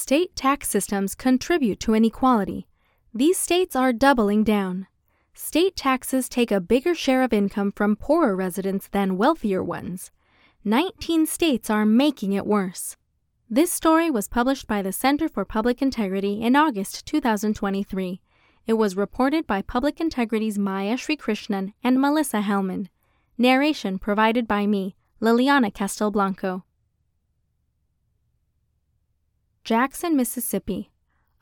State tax systems contribute to inequality. These states are doubling down. State taxes take a bigger share of income from poorer residents than wealthier ones. 19 states are making it worse. This story was published by the Center for Public Integrity in August 2023. It was reported by Public Integrity's Maya Srikrishnan and Melissa Hellman. Narration provided by me, Liliana Castelblanco. Jackson, Mississippi.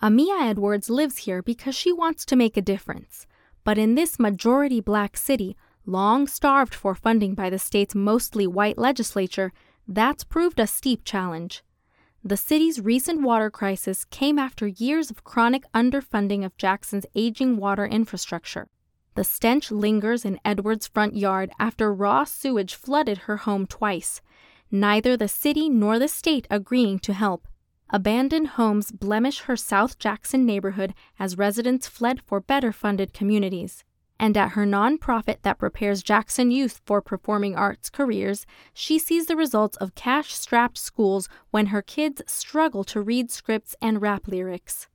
Amia Edwards lives here because she wants to make a difference. But in this majority black city, long starved for funding by the state's mostly white legislature, that's proved a steep challenge. The city's recent water crisis came after years of chronic underfunding of Jackson's aging water infrastructure. The stench lingers in Edwards' front yard after raw sewage flooded her home twice, neither the city nor the state agreeing to help. Abandoned homes blemish her South Jackson neighborhood as residents fled for better funded communities and at her nonprofit that prepares Jackson youth for performing arts careers, she sees the results of cash strapped schools when her kids struggle to read scripts and rap lyrics.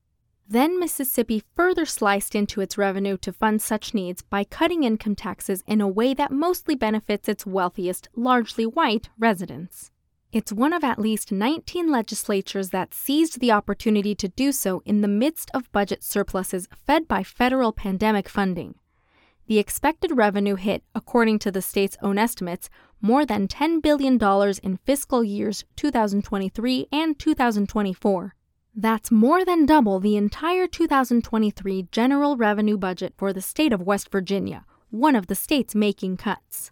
Then Mississippi further sliced into its revenue to fund such needs by cutting income taxes in a way that mostly benefits its wealthiest, largely white residents. It's one of at least 19 legislatures that seized the opportunity to do so in the midst of budget surpluses fed by federal pandemic funding. The expected revenue hit, according to the state's own estimates, more than $10 billion in fiscal years 2023 and 2024. That's more than double the entire 2023 general revenue budget for the state of West Virginia, one of the states making cuts.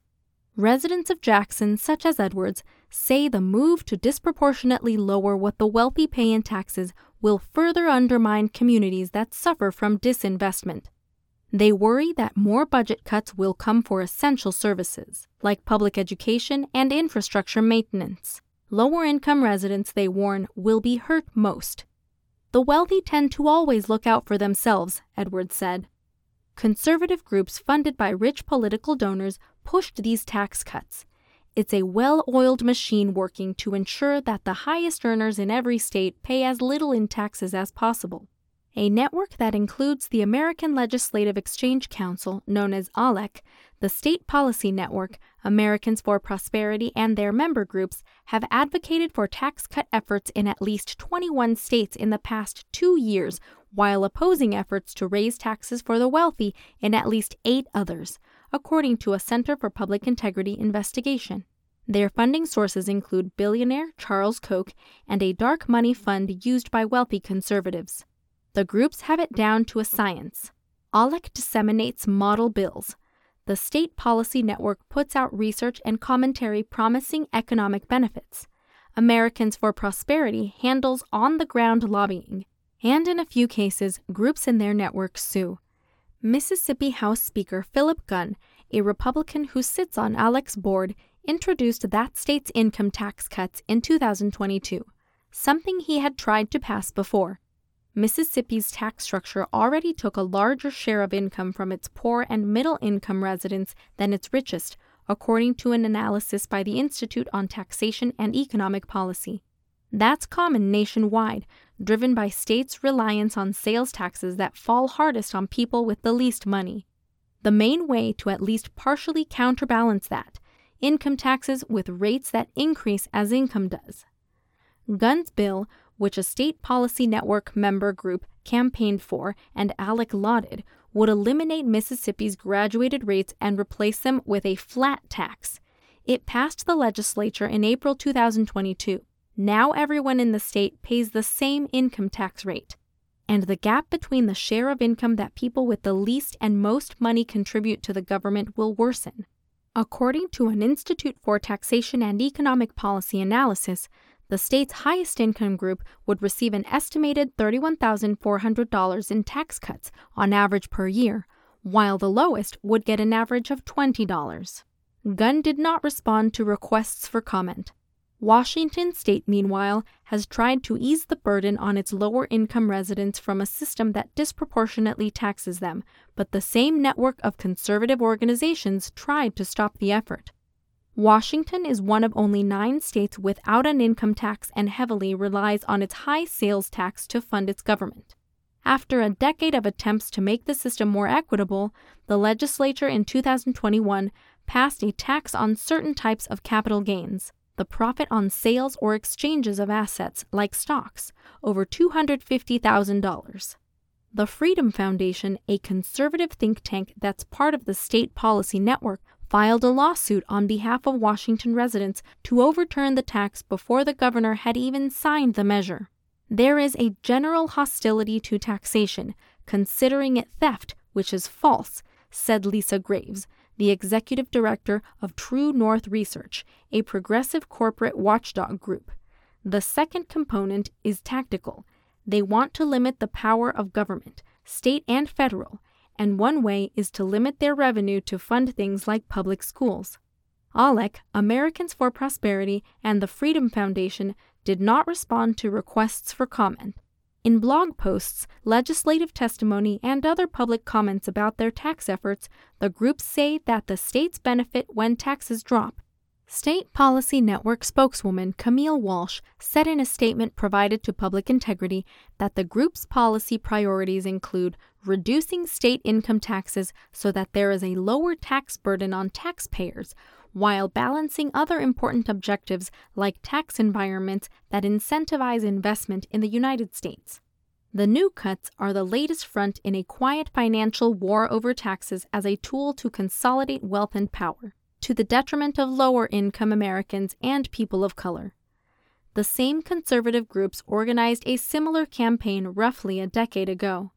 Residents of Jackson, such as Edwards, say the move to disproportionately lower what the wealthy pay in taxes will further undermine communities that suffer from disinvestment. They worry that more budget cuts will come for essential services, like public education and infrastructure maintenance. Lower income residents, they warn, will be hurt most. The wealthy tend to always look out for themselves, Edwards said. Conservative groups funded by rich political donors pushed these tax cuts. It's a well oiled machine working to ensure that the highest earners in every state pay as little in taxes as possible a network that includes the American Legislative Exchange Council, known as ALEC, the State Policy Network, Americans for Prosperity, and their member groups have advocated for tax cut efforts in at least 21 states in the past two years, while opposing efforts to raise taxes for the wealthy in at least eight others, according to a Center for Public Integrity investigation. Their funding sources include billionaire Charles Koch and a dark money fund used by wealthy conservatives. The groups have it down to a science. ALEC disseminates model bills. The State Policy Network puts out research and commentary promising economic benefits. Americans for Prosperity handles on the ground lobbying. And in a few cases, groups in their network sue. Mississippi House Speaker Philip Gunn, a Republican who sits on ALEC's board, introduced that state's income tax cuts in 2022, something he had tried to pass before. Mississippi's tax structure already took a larger share of income from its poor and middle income residents than its richest, according to an analysis by the Institute on Taxation and Economic Policy. That's common nationwide, driven by states' reliance on sales taxes that fall hardest on people with the least money. The main way to at least partially counterbalance that income taxes with rates that increase as income does. Gunn's bill which a state policy network member group campaigned for and ALEC lauded, would eliminate Mississippi's graduated rates and replace them with a flat tax. It passed the legislature in April 2022. Now everyone in the state pays the same income tax rate. And the gap between the share of income that people with the least and most money contribute to the government will worsen. According to an Institute for Taxation and Economic Policy analysis, the state's highest income group would receive an estimated $31,400 in tax cuts on average per year, while the lowest would get an average of $20. Gunn did not respond to requests for comment. Washington state, meanwhile, has tried to ease the burden on its lower income residents from a system that disproportionately taxes them, but the same network of conservative organizations tried to stop the effort. Washington is one of only nine states without an income tax and heavily relies on its high sales tax to fund its government. After a decade of attempts to make the system more equitable, the legislature in 2021 passed a tax on certain types of capital gains, the profit on sales or exchanges of assets like stocks, over $250,000. The Freedom Foundation, a conservative think tank that's part of the state policy network, filed a lawsuit on behalf of Washington residents to overturn the tax before the governor had even signed the measure. There is a general hostility to taxation, considering it theft, which is false, said Lisa Graves, the executive director of True North Research, a progressive corporate watchdog group. The second component is tactical. They want to limit the power of government, state and federal, and one way is to limit their revenue to fund things like public schools. ALEC, Americans for Prosperity, and the Freedom Foundation did not respond to requests for comment. In blog posts, legislative testimony, and other public comments about their tax efforts, the groups say that the states benefit when taxes drop. State Policy Network spokeswoman Camille Walsh said in a statement provided to Public Integrity that the group's policy priorities include reducing state income taxes so that there is a lower tax burden on taxpayers, while balancing other important objectives like tax environments that incentivize investment in the United States. The new cuts are the latest front in a quiet financial war over taxes as a tool to consolidate wealth and power, to the detriment of lower income Americans and people of color. The same conservative groups organized a similar campaign roughly a decade ago.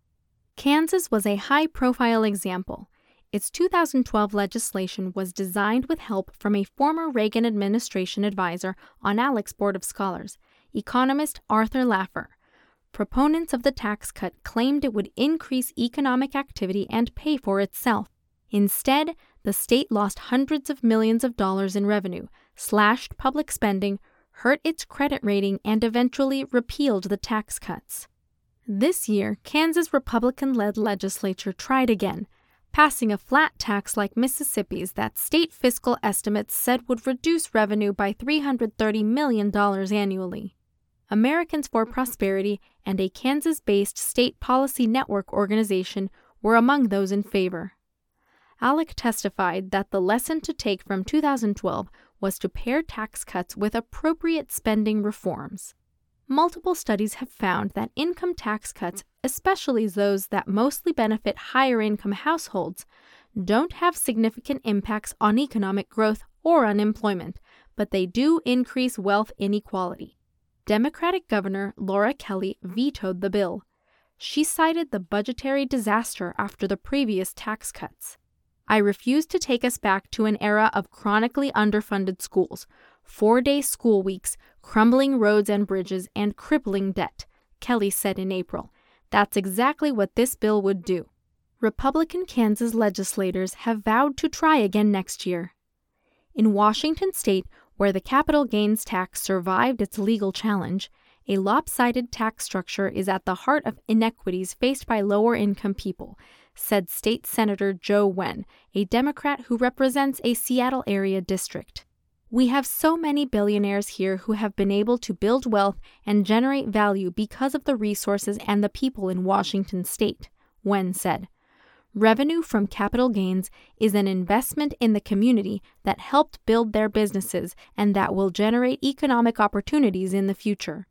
Kansas was a high profile example. Its 2012 legislation was designed with help from a former Reagan administration advisor on ALEC's Board of Scholars, economist Arthur Laffer. Proponents of the tax cut claimed it would increase economic activity and pay for itself. Instead, the state lost hundreds of millions of dollars in revenue, slashed public spending, hurt its credit rating, and eventually repealed the tax cuts. This year, Kansas Republican led legislature tried again, passing a flat tax like Mississippi's that state fiscal estimates said would reduce revenue by $330 million annually. Americans for Prosperity and a Kansas based state policy network organization were among those in favor. ALEC testified that the lesson to take from 2012 was to pair tax cuts with appropriate spending reforms. Multiple studies have found that income tax cuts, especially those that mostly benefit higher income households, don't have significant impacts on economic growth or unemployment, but they do increase wealth inequality. Democratic Governor Laura Kelly vetoed the bill. She cited the budgetary disaster after the previous tax cuts. I refuse to take us back to an era of chronically underfunded schools, four day school weeks, crumbling roads and bridges, and crippling debt, Kelly said in April. That's exactly what this bill would do. Republican Kansas legislators have vowed to try again next year. In Washington state, where the capital gains tax survived its legal challenge, a lopsided tax structure is at the heart of inequities faced by lower income people, said State Senator Joe Nguyen, a Democrat who represents a Seattle area district. We have so many billionaires here who have been able to build wealth and generate value because of the resources and the people in Washington state, Nguyen said. Revenue from capital gains is an investment in the community that helped build their businesses and that will generate economic opportunities in the future.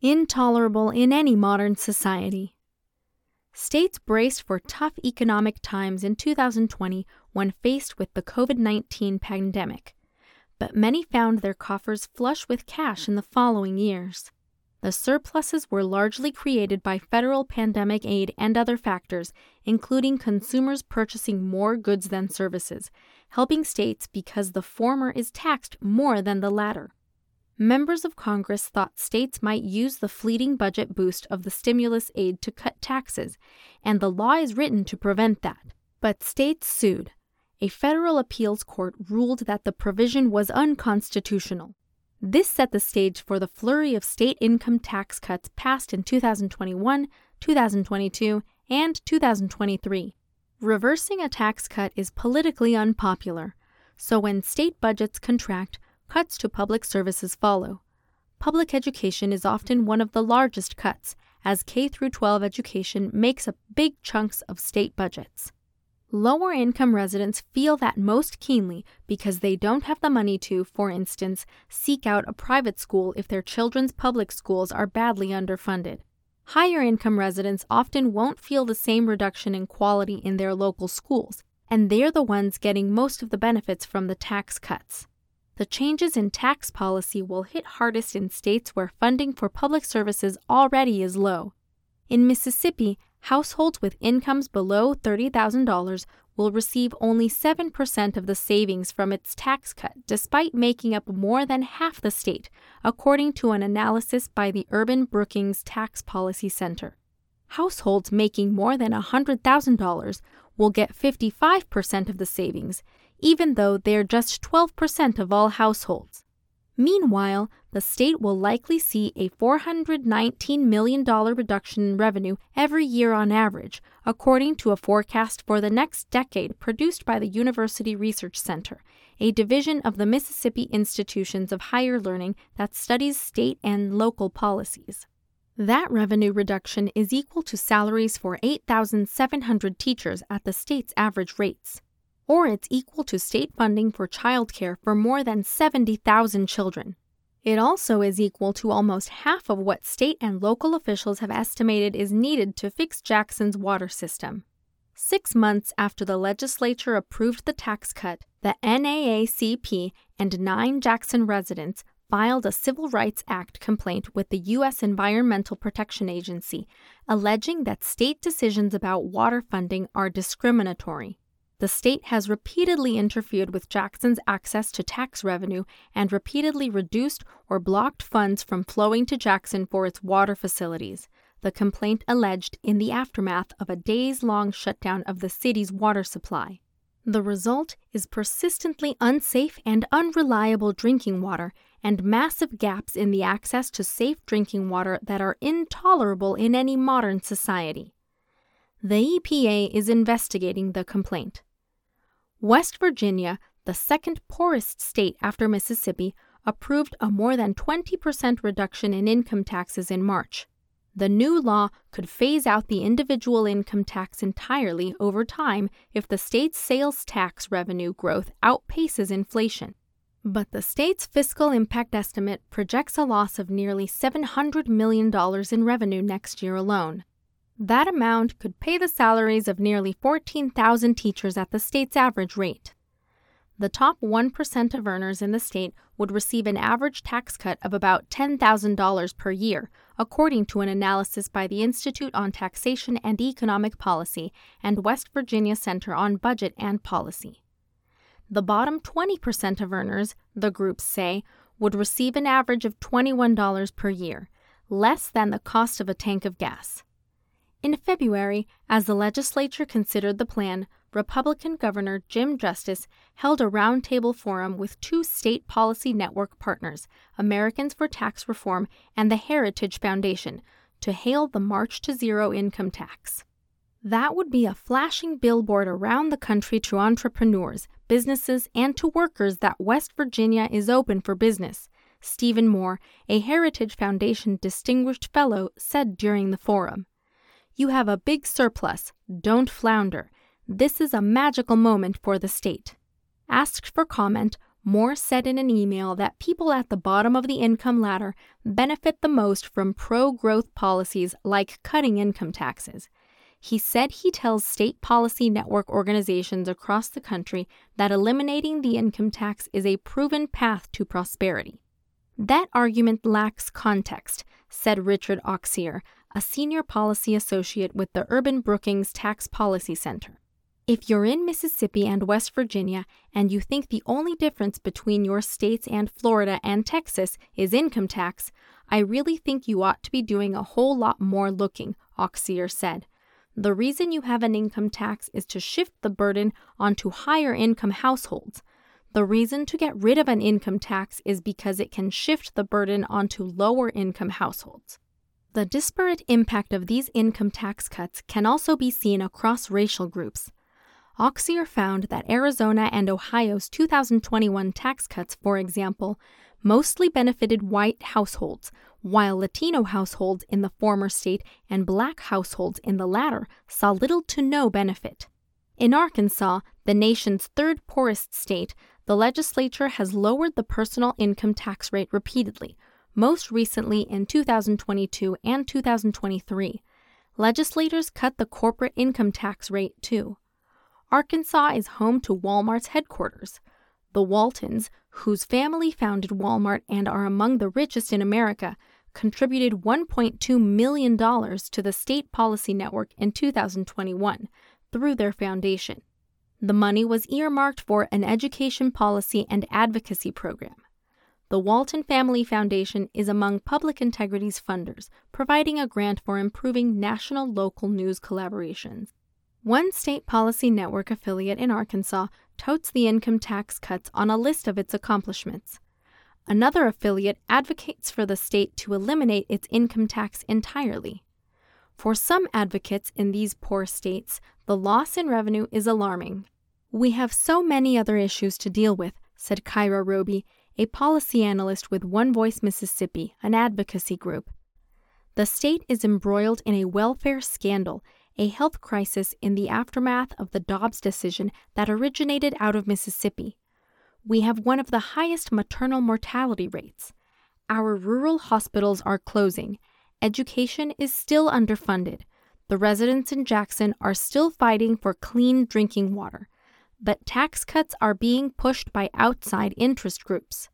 Intolerable in any modern society. States braced for tough economic times in 2020 when faced with the COVID 19 pandemic, but many found their coffers flush with cash in the following years. The surpluses were largely created by federal pandemic aid and other factors, including consumers purchasing more goods than services, helping states because the former is taxed more than the latter. Members of Congress thought states might use the fleeting budget boost of the stimulus aid to cut taxes, and the law is written to prevent that. But states sued. A federal appeals court ruled that the provision was unconstitutional. This set the stage for the flurry of state income tax cuts passed in 2021, 2022, and 2023. Reversing a tax cut is politically unpopular, so when state budgets contract, cuts to public services follow. Public education is often one of the largest cuts, as K 12 education makes up big chunks of state budgets. Lower income residents feel that most keenly because they don't have the money to, for instance, seek out a private school if their children's public schools are badly underfunded. Higher income residents often won't feel the same reduction in quality in their local schools, and they're the ones getting most of the benefits from the tax cuts. The changes in tax policy will hit hardest in states where funding for public services already is low. In Mississippi, households with incomes below $30,000 will receive only 7% of the savings from its tax cut, despite making up more than half the state, according to an analysis by the Urban Brookings Tax Policy Center. Households making more than $100,000 will get 55% of the savings, even though they're just 12% of all households. Meanwhile, the state will likely see a $419 million reduction in revenue every year on average, according to a forecast for the next decade produced by the University Research Center, a division of the Mississippi Institutions of Higher Learning that studies state and local policies. That revenue reduction is equal to salaries for 8,700 teachers at the state's average rates or it's equal to state funding for childcare for more than 70,000 children. It also is equal to almost half of what state and local officials have estimated is needed to fix Jackson's water system. Six months after the legislature approved the tax cut, the NAACP and nine Jackson residents filed a Civil Rights Act complaint with the U.S. Environmental Protection Agency, alleging that state decisions about water funding are discriminatory. The state has repeatedly interfered with Jackson's access to tax revenue and repeatedly reduced or blocked funds from flowing to Jackson for its water facilities, the complaint alleged in the aftermath of a days long shutdown of the city's water supply. The result is persistently unsafe and unreliable drinking water and massive gaps in the access to safe drinking water that are intolerable in any modern society. The EPA is investigating the complaint. West Virginia, the second poorest state after Mississippi, approved a more than 20% reduction in income taxes in March. The new law could phase out the individual income tax entirely over time if the state's sales tax revenue growth outpaces inflation. But the state's fiscal impact estimate projects a loss of nearly $700 million in revenue next year alone. That amount could pay the salaries of nearly 14,000 teachers at the state's average rate. The top 1% of earners in the state would receive an average tax cut of about $10,000 per year, according to an analysis by the Institute on Taxation and Economic Policy and West Virginia Center on Budget and Policy. The bottom 20% of earners, the groups say, would receive an average of $21 per year, less than the cost of a tank of gas. In February, as the legislature considered the plan, Republican Governor Jim Justice held a roundtable forum with two state policy network partners, Americans for Tax Reform and the Heritage Foundation, to hail the March to Zero income tax. That would be a flashing billboard around the country to entrepreneurs, businesses, and to workers that West Virginia is open for business, Stephen Moore, a Heritage Foundation Distinguished Fellow, said during the forum. You have a big surplus. Don't flounder. This is a magical moment for the state. Asked for comment, Moore said in an email that people at the bottom of the income ladder benefit the most from pro growth policies like cutting income taxes. He said he tells state policy network organizations across the country that eliminating the income tax is a proven path to prosperity. That argument lacks context, said Richard Auxier, a senior policy associate with the Urban Brookings Tax Policy Center. If you're in Mississippi and West Virginia and you think the only difference between your states and Florida and Texas is income tax, I really think you ought to be doing a whole lot more looking, Auxier said. The reason you have an income tax is to shift the burden onto higher income households. The reason to get rid of an income tax is because it can shift the burden onto lower income households. The disparate impact of these income tax cuts can also be seen across racial groups. Auxier found that Arizona and Ohio's 2021 tax cuts, for example, mostly benefited white households, while Latino households in the former state and black households in the latter saw little to no benefit. In Arkansas, the nation's third poorest state, the legislature has lowered the personal income tax rate repeatedly, most recently in 2022 and 2023. Legislators cut the corporate income tax rate too. Arkansas is home to Walmart's headquarters. The Waltons, whose family founded Walmart and are among the richest in America, contributed $1.2 million to the state policy network in 2021 through their foundation. The money was earmarked for an education policy and advocacy program. The Walton Family Foundation is among Public Integrity's funders, providing a grant for improving national local news collaborations. One state policy network affiliate in Arkansas totes the income tax cuts on a list of its accomplishments. Another affiliate advocates for the state to eliminate its income tax entirely. For some advocates in these poor states, the loss in revenue is alarming. We have so many other issues to deal with, said Kyra Roby, a policy analyst with One Voice Mississippi, an advocacy group. The state is embroiled in a welfare scandal, a health crisis in the aftermath of the Dobbs decision that originated out of Mississippi. We have one of the highest maternal mortality rates. Our rural hospitals are closing. Education is still underfunded. The residents in Jackson are still fighting for clean drinking water, but tax cuts are being pushed by outside interest groups.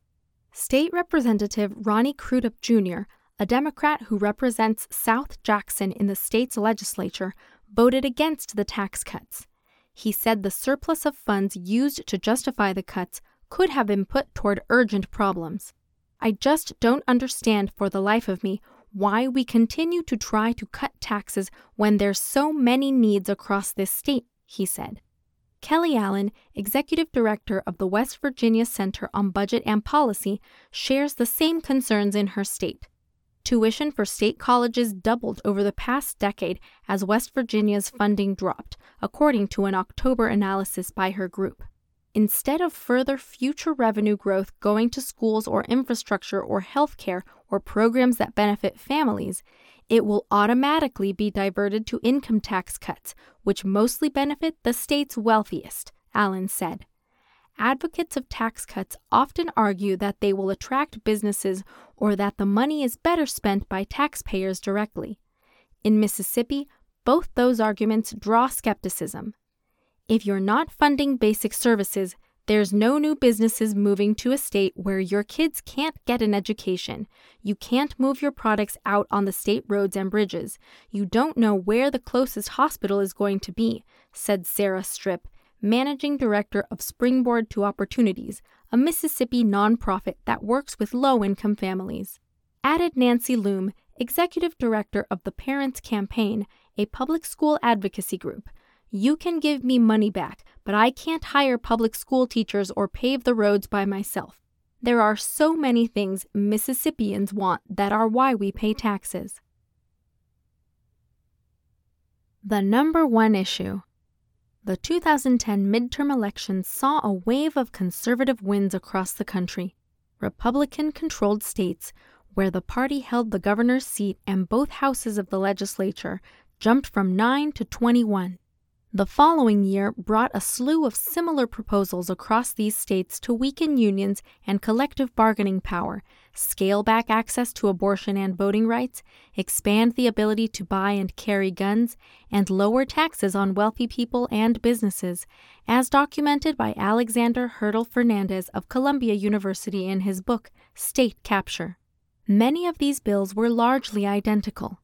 State Representative Ronnie Crudup Jr., a Democrat who represents South Jackson in the state's legislature, voted against the tax cuts. He said the surplus of funds used to justify the cuts could have been put toward urgent problems. I just don't understand for the life of me why we continue to try to cut taxes when there's so many needs across this state, he said. Kelly Allen, executive director of the West Virginia Center on Budget and Policy, shares the same concerns in her state. Tuition for state colleges doubled over the past decade as West Virginia's funding dropped, according to an October analysis by her group. Instead of further future revenue growth going to schools or infrastructure or healthcare or programs that benefit families, it will automatically be diverted to income tax cuts, which mostly benefit the state's wealthiest, Allen said. Advocates of tax cuts often argue that they will attract businesses or that the money is better spent by taxpayers directly. In Mississippi, both those arguments draw skepticism. If you're not funding basic services, there's no new businesses moving to a state where your kids can't get an education. You can't move your products out on the state roads and bridges. You don't know where the closest hospital is going to be, said Sarah Strip, managing director of Springboard to Opportunities, a Mississippi nonprofit that works with low income families. Added Nancy Loome, executive director of the Parents Campaign, a public school advocacy group. You can give me money back, but I can't hire public school teachers or pave the roads by myself. There are so many things Mississippians want that are why we pay taxes. The number one issue. The 2010 midterm elections saw a wave of conservative wins across the country. Republican controlled states, where the party held the governor's seat and both houses of the legislature, jumped from 9 to 21. The following year brought a slew of similar proposals across these states to weaken unions and collective bargaining power, scale back access to abortion and voting rights, expand the ability to buy and carry guns, and lower taxes on wealthy people and businesses, as documented by Alexander Hertel-Fernandez of Columbia University in his book, State Capture. Many of these bills were largely identical.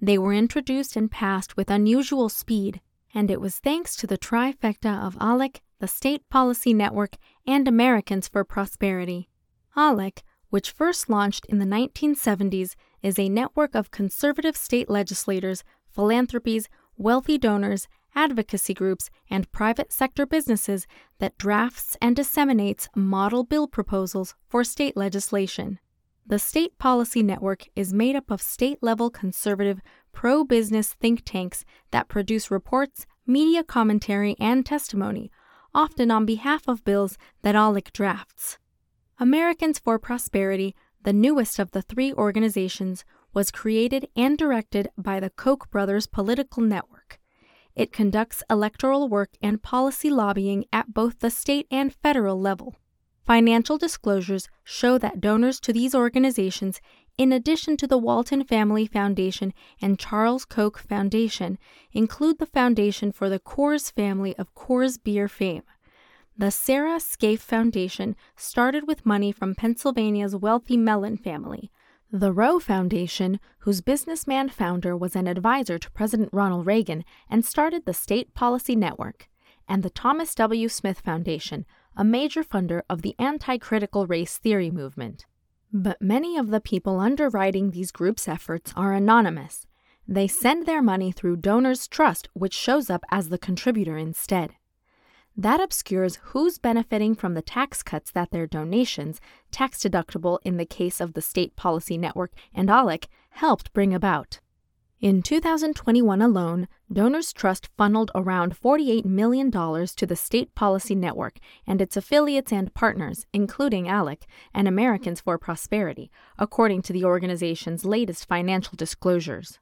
They were introduced and passed with unusual speed and it was thanks to the trifecta of ALEC, the State Policy Network, and Americans for Prosperity. ALEC, which first launched in the 1970s, is a network of conservative state legislators, philanthropies, wealthy donors, advocacy groups, and private sector businesses that drafts and disseminates model bill proposals for state legislation. The State Policy Network is made up of state level conservative, pro business think tanks that produce reports, media commentary, and testimony, often on behalf of bills that ALEC drafts. Americans for Prosperity, the newest of the three organizations, was created and directed by the Koch brothers political network. It conducts electoral work and policy lobbying at both the state and federal level. Financial disclosures show that donors to these organizations, in addition to the Walton Family Foundation and Charles Koch Foundation, include the Foundation for the Coors family of Coors beer fame. The Sarah Scaife Foundation started with money from Pennsylvania's wealthy Mellon family. The Roe Foundation, whose businessman founder was an advisor to President Ronald Reagan and started the State Policy Network, and the Thomas W. Smith Foundation, a major funder of the anti critical race theory movement. But many of the people underwriting these groups' efforts are anonymous. They send their money through Donors Trust, which shows up as the contributor instead. That obscures who's benefiting from the tax cuts that their donations, tax deductible in the case of the State Policy Network and ALEC, helped bring about. In 2021 alone, Donors Trust funneled around $48 million to the State Policy Network and its affiliates and partners, including ALEC and Americans for Prosperity, according to the organization's latest financial disclosures.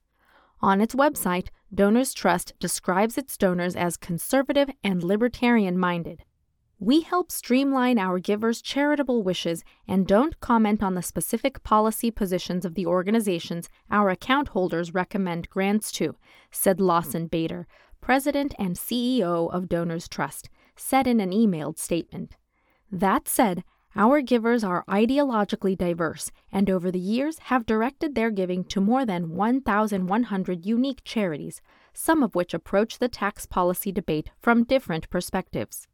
On its website, Donors Trust describes its donors as conservative and libertarian minded. We help streamline our givers' charitable wishes and don't comment on the specific policy positions of the organizations our account holders recommend grants to, said Lawson Bader, president and CEO of Donors Trust, said in an emailed statement. That said, our givers are ideologically diverse and over the years have directed their giving to more than 1,100 unique charities, some of which approach the tax policy debate from different perspectives.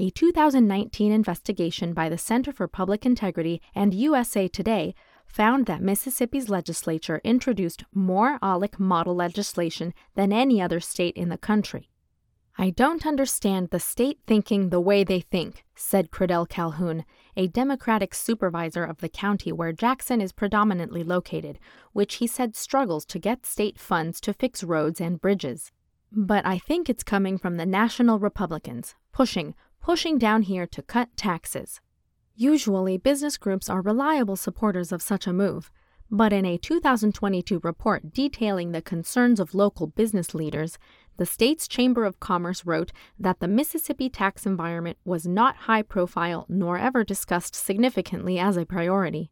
A 2019 investigation by the Center for Public Integrity and USA Today found that Mississippi's legislature introduced more ALEC model legislation than any other state in the country. I don't understand the state thinking the way they think, said Credell Calhoun, a Democratic supervisor of the county where Jackson is predominantly located, which he said struggles to get state funds to fix roads and bridges. But I think it's coming from the national Republicans, pushing pushing down here to cut taxes. Usually, business groups are reliable supporters of such a move, but in a 2022 report detailing the concerns of local business leaders, the state's Chamber of Commerce wrote that the Mississippi tax environment was not high profile nor ever discussed significantly as a priority.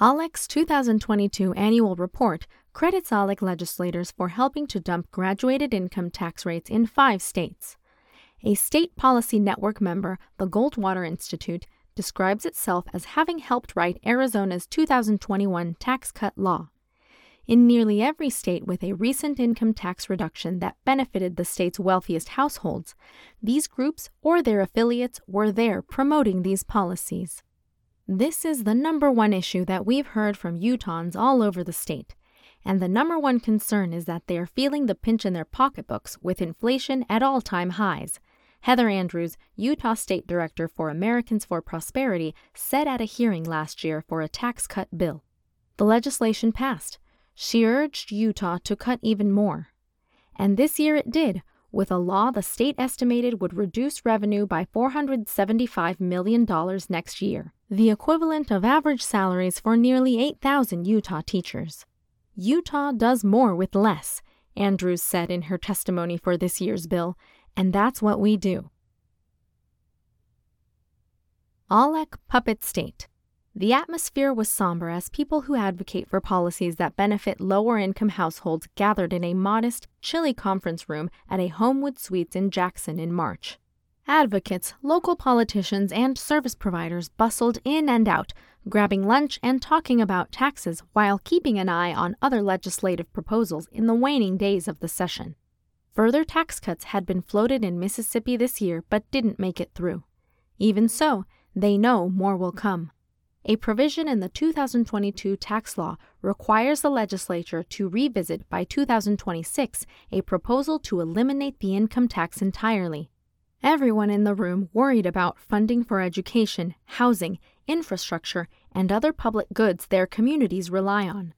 ALEC's 2022 annual report credits ALEC legislators for helping to dump graduated income tax rates in five states. A state policy network member, the Goldwater Institute, describes itself as having helped write Arizona's 2021 tax cut law. In nearly every state with a recent income tax reduction that benefited the state's wealthiest households, these groups or their affiliates were there promoting these policies. This is the number one issue that we've heard from Utahns all over the state. And the number one concern is that they are feeling the pinch in their pocketbooks with inflation at all time highs, Heather Andrews, Utah State Director for Americans for Prosperity, said at a hearing last year for a tax cut bill. The legislation passed. She urged Utah to cut even more. And this year it did, with a law the state estimated would reduce revenue by $475 million next year, the equivalent of average salaries for nearly 8,000 Utah teachers. Utah does more with less, Andrews said in her testimony for this year's bill, and that's what we do. ALEC Puppet State. The atmosphere was somber as people who advocate for policies that benefit lower income households gathered in a modest, chilly conference room at a Homewood Suites in Jackson in March. Advocates, local politicians, and service providers bustled in and out, grabbing lunch and talking about taxes while keeping an eye on other legislative proposals in the waning days of the session. Further tax cuts had been floated in Mississippi this year but didn't make it through. Even so, they know more will come. A provision in the 2022 tax law requires the legislature to revisit by 2026 a proposal to eliminate the income tax entirely. Everyone in the room worried about funding for education, housing, infrastructure, and other public goods their communities rely on.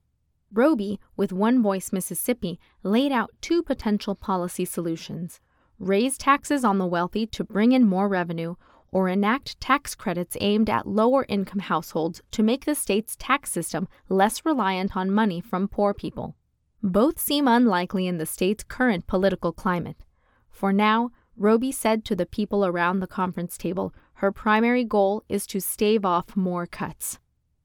Roby, with One Voice Mississippi, laid out two potential policy solutions. raise taxes on the wealthy to bring in more revenue, or enact tax credits aimed at lower income households to make the state's tax system less reliant on money from poor people. Both seem unlikely in the state's current political climate. For now, Roby said to the people around the conference table her primary goal is to stave off more cuts.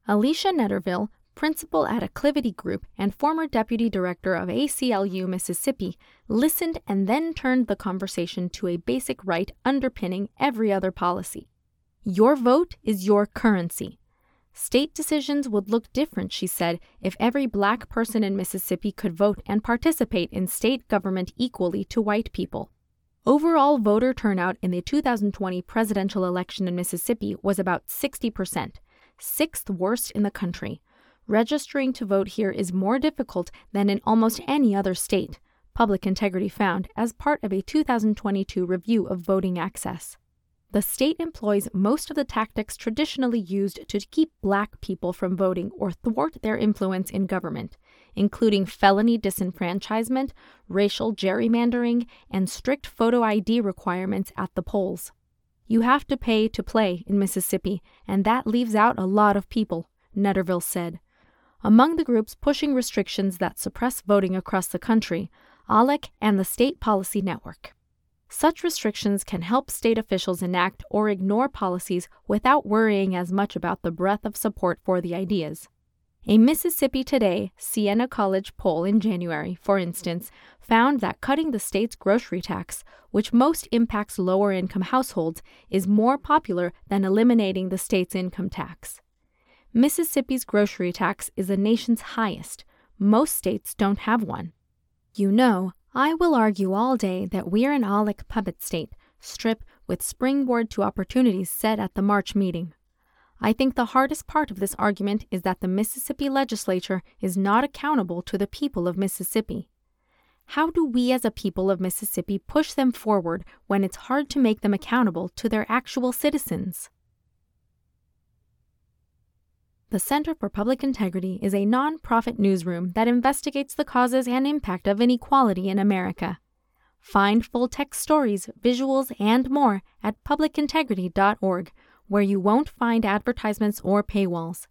Alicia Netterville, principal at Acclivity Group and former deputy director of ACLU Mississippi, listened and then turned the conversation to a basic right underpinning every other policy. Your vote is your currency. State decisions would look different, she said, if every black person in Mississippi could vote and participate in state government equally to white people. Overall voter turnout in the 2020 presidential election in Mississippi was about 60%, sixth worst in the country. Registering to vote here is more difficult than in almost any other state, Public Integrity found as part of a 2022 review of voting access. The state employs most of the tactics traditionally used to keep black people from voting or thwart their influence in government, including felony disenfranchisement, racial gerrymandering, and strict photo ID requirements at the polls. You have to pay to play in Mississippi, and that leaves out a lot of people, Netterville said. Among the groups pushing restrictions that suppress voting across the country, ALEC and the State Policy Network. Such restrictions can help state officials enact or ignore policies without worrying as much about the breadth of support for the ideas. A Mississippi Today Siena College poll in January, for instance, found that cutting the state's grocery tax, which most impacts lower income households, is more popular than eliminating the state's income tax. Mississippi's grocery tax is the nation's highest. Most states don't have one. You know, I will argue all day that we're an ALEC puppet state, strip with springboard to opportunities set at the March meeting. I think the hardest part of this argument is that the Mississippi legislature is not accountable to the people of Mississippi. How do we as a people of Mississippi push them forward when it's hard to make them accountable to their actual citizens? The Center for Public Integrity is a nonprofit newsroom that investigates the causes and impact of inequality in America. Find full text stories, visuals, and more at publicintegrity.org, where you won't find advertisements or paywalls.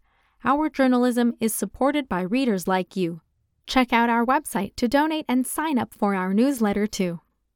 Our journalism is supported by readers like you. Check out our website to donate and sign up for our newsletter too.